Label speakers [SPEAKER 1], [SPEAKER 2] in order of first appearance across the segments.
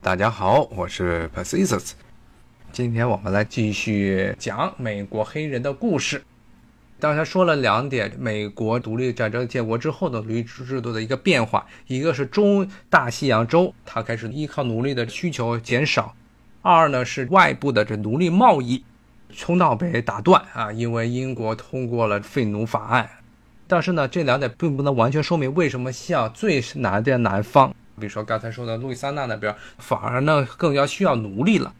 [SPEAKER 1] 大家好，我是 Pacisus。今天我们来继续讲美国黑人的故事。刚才说了两点，美国独立战争建国之后的奴隶制度的一个变化，一个是中大西洋州，它开始依靠奴隶的需求减少；二呢是外部的这奴隶贸易通道被打断啊，因为英国通过了废奴法案。但是呢，这两点并不能完全说明为什么像最南的南方。比如说刚才说的路易斯安那那边，反而呢更加需要奴隶了，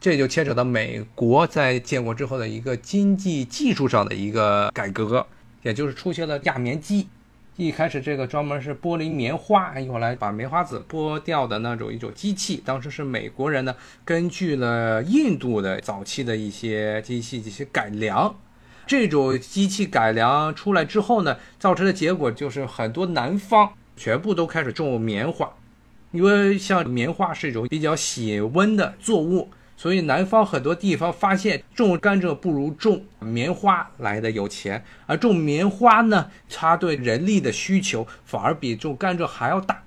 [SPEAKER 1] 这就牵扯到美国在建国之后的一个经济技术上的一个改革，也就是出现了轧棉机。一开始这个专门是剥离棉花用来把棉花籽剥掉的那种一种机器，当时是美国人呢根据了印度的早期的一些机器进行改良，这种机器改良出来之后呢，造成的结果就是很多南方全部都开始种棉花。因为像棉花是一种比较喜温的作物，所以南方很多地方发现种甘蔗不如种棉花来的有钱，而种棉花呢，它对人力的需求反而比种甘蔗还要大，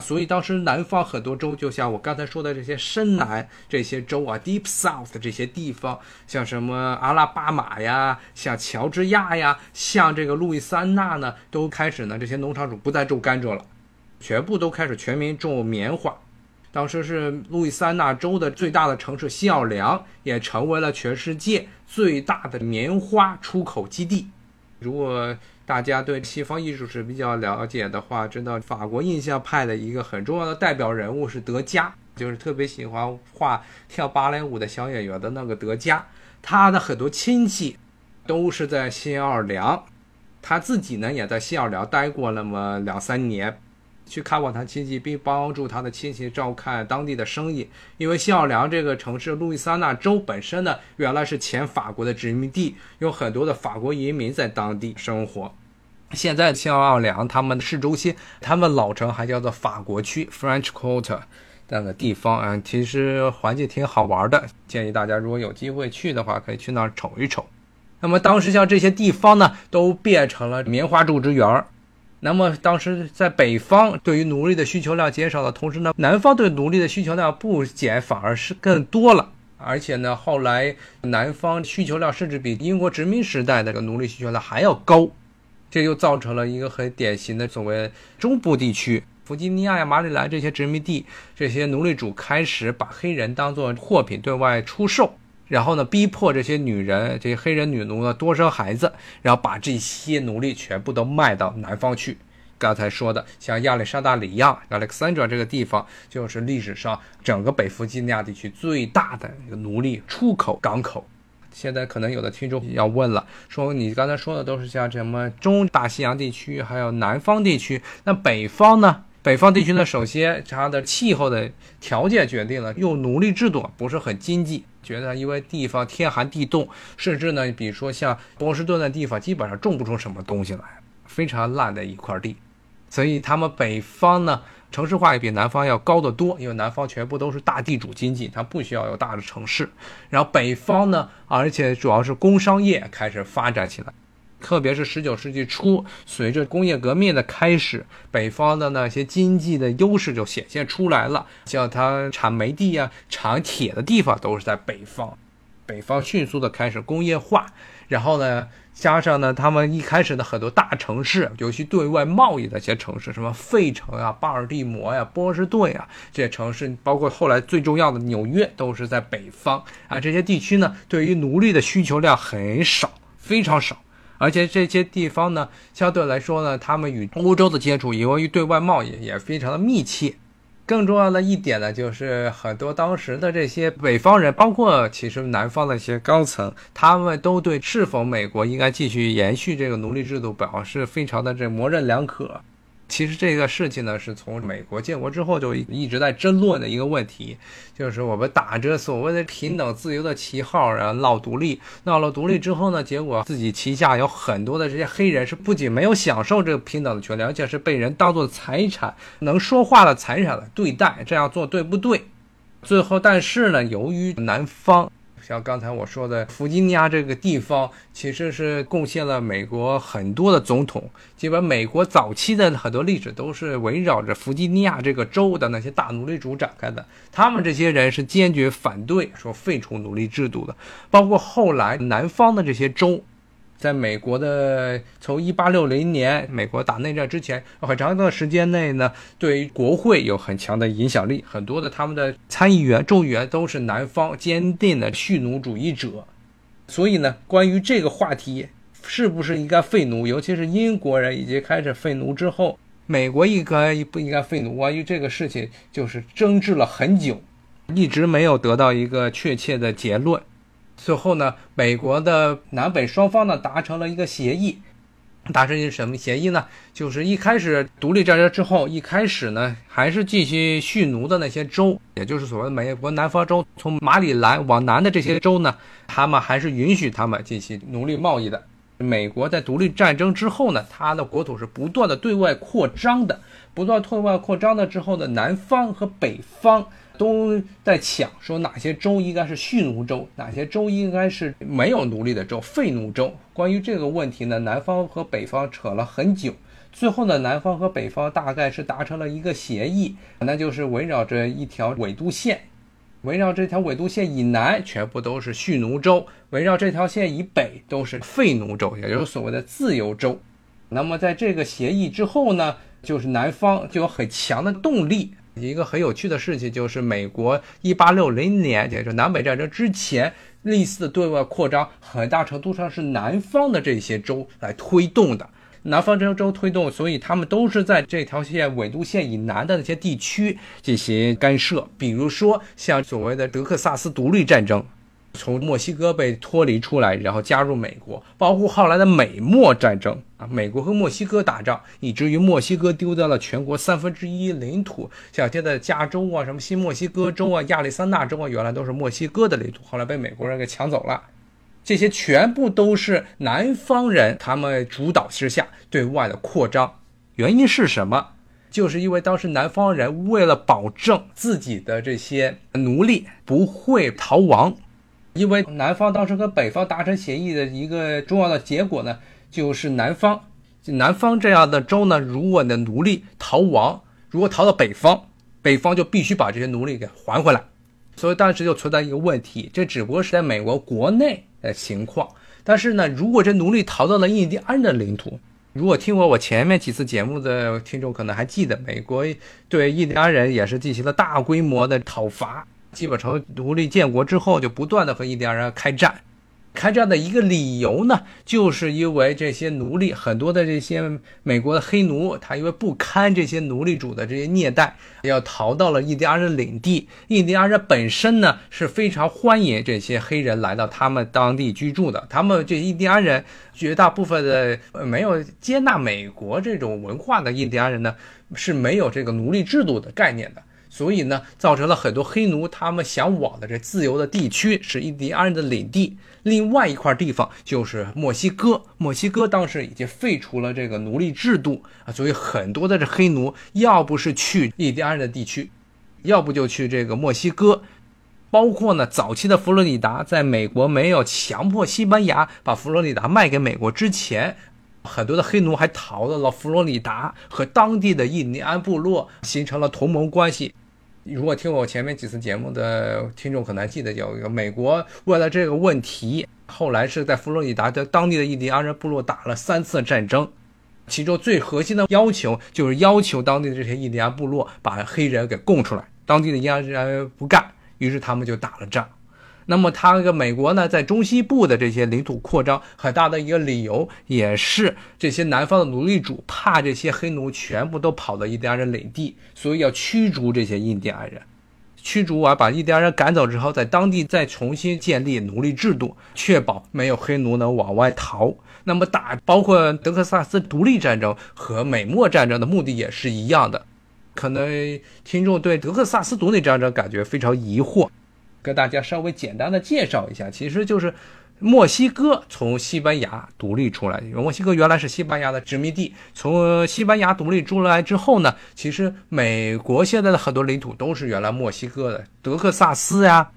[SPEAKER 1] 所以当时南方很多州，就像我刚才说的这些深南这些州啊，Deep South 这些地方，像什么阿拉巴马呀，像乔治亚呀，像这个路易斯安那呢，都开始呢，这些农场主不再种甘蔗了。全部都开始全民种棉花，当时是路易斯安那州的最大的城市新奥尔良，也成为了全世界最大的棉花出口基地。如果大家对西方艺术史比较了解的话，知道法国印象派的一个很重要的代表人物是德加，就是特别喜欢画跳芭蕾舞的小演员的那个德加。他的很多亲戚都是在新奥尔良，他自己呢也在新奥良待过那么两三年。去看望他亲戚，并帮助他的亲戚照看当地的生意。因为新奥尔良这个城市，路易斯安那州本身呢，原来是前法国的殖民地，有很多的法国移民在当地生活。现在新奥尔良他们的市中心，他们老城还叫做法国区 （French Quarter） 那个地方啊，其实环境挺好玩的。建议大家如果有机会去的话，可以去那儿瞅一瞅。那么当时像这些地方呢，都变成了棉花种植园儿。那么当时在北方，对于奴隶的需求量减少的同时呢，南方对奴隶的需求量不减，反而是更多了。而且呢，后来南方需求量甚至比英国殖民时代的这个奴隶需求量还要高，这就造成了一个很典型的所谓中部地区，弗吉尼亚呀、马里兰这些殖民地，这些奴隶主开始把黑人当作货品对外出售。然后呢，逼迫这些女人，这些黑人女奴呢多生孩子，然后把这些奴隶全部都卖到南方去。刚才说的，像亚历山大里亚 （Alexandra） 这个地方，就是历史上整个北弗吉尼亚地区最大的一个奴隶出口港口。现在可能有的听众要问了，说你刚才说的都是像什么中大西洋地区，还有南方地区，那北方呢？北方地区呢，首先它的气候的条件决定了用奴隶制度不是很经济。觉得因为地方天寒地冻，甚至呢，比如说像波士顿的地方，基本上种不出什么东西来，非常烂的一块地。所以他们北方呢，城市化也比南方要高得多，因为南方全部都是大地主经济，它不需要有大的城市。然后北方呢，而且主要是工商业开始发展起来。特别是十九世纪初，随着工业革命的开始，北方的那些经济的优势就显现出来了。像它产煤地呀、产铁的地方都是在北方，北方迅速的开始工业化。然后呢，加上呢，他们一开始的很多大城市，尤其对外贸易的一些城市，什么费城啊、巴尔的摩呀、波士顿呀这些城市，包括后来最重要的纽约，都是在北方啊。这些地区呢，对于奴隶的需求量很少，非常少。而且这些地方呢，相对来说呢，他们与欧洲的接触，由于对外贸易也非常的密切。更重要的一点呢，就是很多当时的这些北方人，包括其实南方的一些高层，他们都对是否美国应该继续延续这个奴隶制度表示非常的这模棱两可。其实这个事情呢，是从美国建国之后就一直在争论的一个问题，就是我们打着所谓的平等自由的旗号，然后闹独立，闹了独立之后呢，结果自己旗下有很多的这些黑人是不仅没有享受这个平等的权利，而且是被人当做财产、能说话的财产来对待，这样做对不对？最后，但是呢，由于南方像刚才我说的，弗吉尼亚这个地方其实是贡献了美国很多的总统。基本美国早期的很多历史都是围绕着弗吉尼亚这个州的那些大奴隶主展开的。他们这些人是坚决反对说废除奴隶制度的，包括后来南方的这些州。在美国的从一八六零年美国打内战之前，很长一段时间内呢，对于国会有很强的影响力，很多的他们的参议员、众议员都是南方坚定的蓄奴主义者。所以呢，关于这个话题，是不是应该废奴，尤其是英国人已经开始废奴之后，美国应该不应该废奴？关于这个事情，就是争执了很久，一直没有得到一个确切的结论。最后呢，美国的南北双方呢达成了一个协议，达成一个什么协议呢？就是一开始独立战争之后，一开始呢还是继续蓄奴的那些州，也就是所谓的美国南方州，从马里兰往南的这些州呢，他们还是允许他们进行奴隶贸易的。美国在独立战争之后呢，它的国土是不断的对外扩张的，不断对外扩张的之后呢，南方和北方。都在抢说哪些州应该是蓄奴州，哪些州应该是没有奴隶的州，废奴州。关于这个问题呢，南方和北方扯了很久，最后呢，南方和北方大概是达成了一个协议，那就是围绕着一条纬度线，围绕这条纬度线以南全部都是蓄奴州，围绕这条线以北都是废奴州，也就是所谓的自由州。那么在这个协议之后呢，就是南方就有很强的动力。一个很有趣的事情就是，美国一八六零年，也就是南北战争之前，类似的对外扩张，很大程度上是南方的这些州来推动的。南方这些州推动，所以他们都是在这条线纬度线以南的那些地区进行干涉。比如说，像所谓的德克萨斯独立战争。从墨西哥被脱离出来，然后加入美国，包括后来的美墨战争啊，美国和墨西哥打仗，以至于墨西哥丢掉了全国三分之一领土，像现在加州啊，什么新墨西哥州啊、亚利桑那州啊，原来都是墨西哥的领土，后来被美国人给抢走了。这些全部都是南方人他们主导之下对外的扩张，原因是什么？就是因为当时南方人为了保证自己的这些奴隶不会逃亡。因为南方当时和北方达成协议的一个重要的结果呢，就是南方，南方这样的州呢，如果你的奴隶逃亡，如果逃到北方，北方就必须把这些奴隶给还回来。所以当时就存在一个问题，这只不过是在美国国内的情况。但是呢，如果这奴隶逃到了印第安的领土，如果听过我前面几次节目的听众可能还记得，美国对印第安人也是进行了大规模的讨伐。基本上独立建国之后，就不断的和印第安人开战。开战的一个理由呢，就是因为这些奴隶，很多的这些美国的黑奴，他因为不堪这些奴隶主的这些虐待，要逃到了印第安人领地。印第安人本身呢是非常欢迎这些黑人来到他们当地居住的。他们这印第安人绝大部分的没有接纳美国这种文化的印第安人呢，是没有这个奴隶制度的概念的。所以呢，造成了很多黑奴他们想往的这自由的地区是印第安人的领地。另外一块地方就是墨西哥，墨西哥当时已经废除了这个奴隶制度啊，所以很多的这黑奴要不是去印第安人的地区，要不就去这个墨西哥。包括呢，早期的佛罗里达，在美国没有强迫西班牙把佛罗里达卖给美国之前，很多的黑奴还逃到了佛罗里达，和当地的印第安部落形成了同盟关系。如果听我前面几次节目的听众可能还记得，有一个美国为了这个问题，后来是在佛罗里达的当地的印第安人部落打了三次战争，其中最核心的要求就是要求当地的这些印第安部落把黑人给供出来，当地的印第安人不干，于是他们就打了仗。那么，他这个美国呢，在中西部的这些领土扩张，很大的一个理由也是这些南方的奴隶主怕这些黑奴全部都跑到印第安人领地，所以要驱逐这些印第安人，驱逐完把印第安人赶走之后，在当地再重新建立奴隶制度，确保没有黑奴能往外逃。那么，打包括德克萨斯独立战争和美墨战争的目的也是一样的。可能听众对德克萨斯独立战争感觉非常疑惑。跟大家稍微简单的介绍一下，其实就是墨西哥从西班牙独立出来。墨西哥原来是西班牙的殖民地，从西班牙独立出来之后呢，其实美国现在的很多领土都是原来墨西哥的，德克萨斯呀，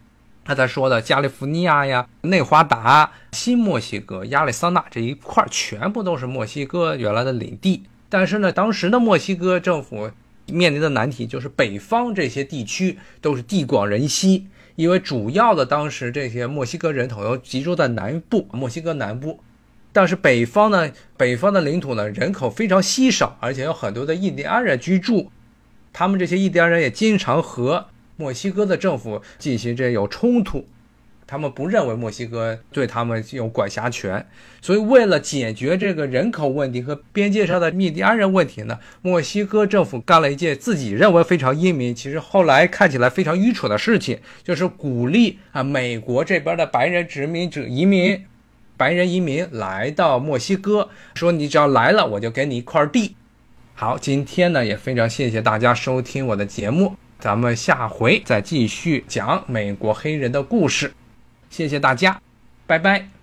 [SPEAKER 1] 刚才说的加利福尼亚呀、内华达、新墨西哥、亚利桑那这一块，全部都是墨西哥原来的领地。但是呢，当时的墨西哥政府面临的难题就是北方这些地区都是地广人稀，因为主要的当时这些墨西哥人口都集中在南部，墨西哥南部。但是北方呢，北方的领土呢，人口非常稀少，而且有很多的印第安人居住，他们这些印第安人也经常和。墨西哥的政府进行这有冲突，他们不认为墨西哥对他们有管辖权，所以为了解决这个人口问题和边界上的印第安人问题呢，墨西哥政府干了一件自己认为非常英明，其实后来看起来非常愚蠢的事情，就是鼓励啊美国这边的白人殖民者移民，白人移民来到墨西哥，说你只要来了，我就给你一块地。好，今天呢也非常谢谢大家收听我的节目。咱们下回再继续讲美国黑人的故事，谢谢大家，拜拜。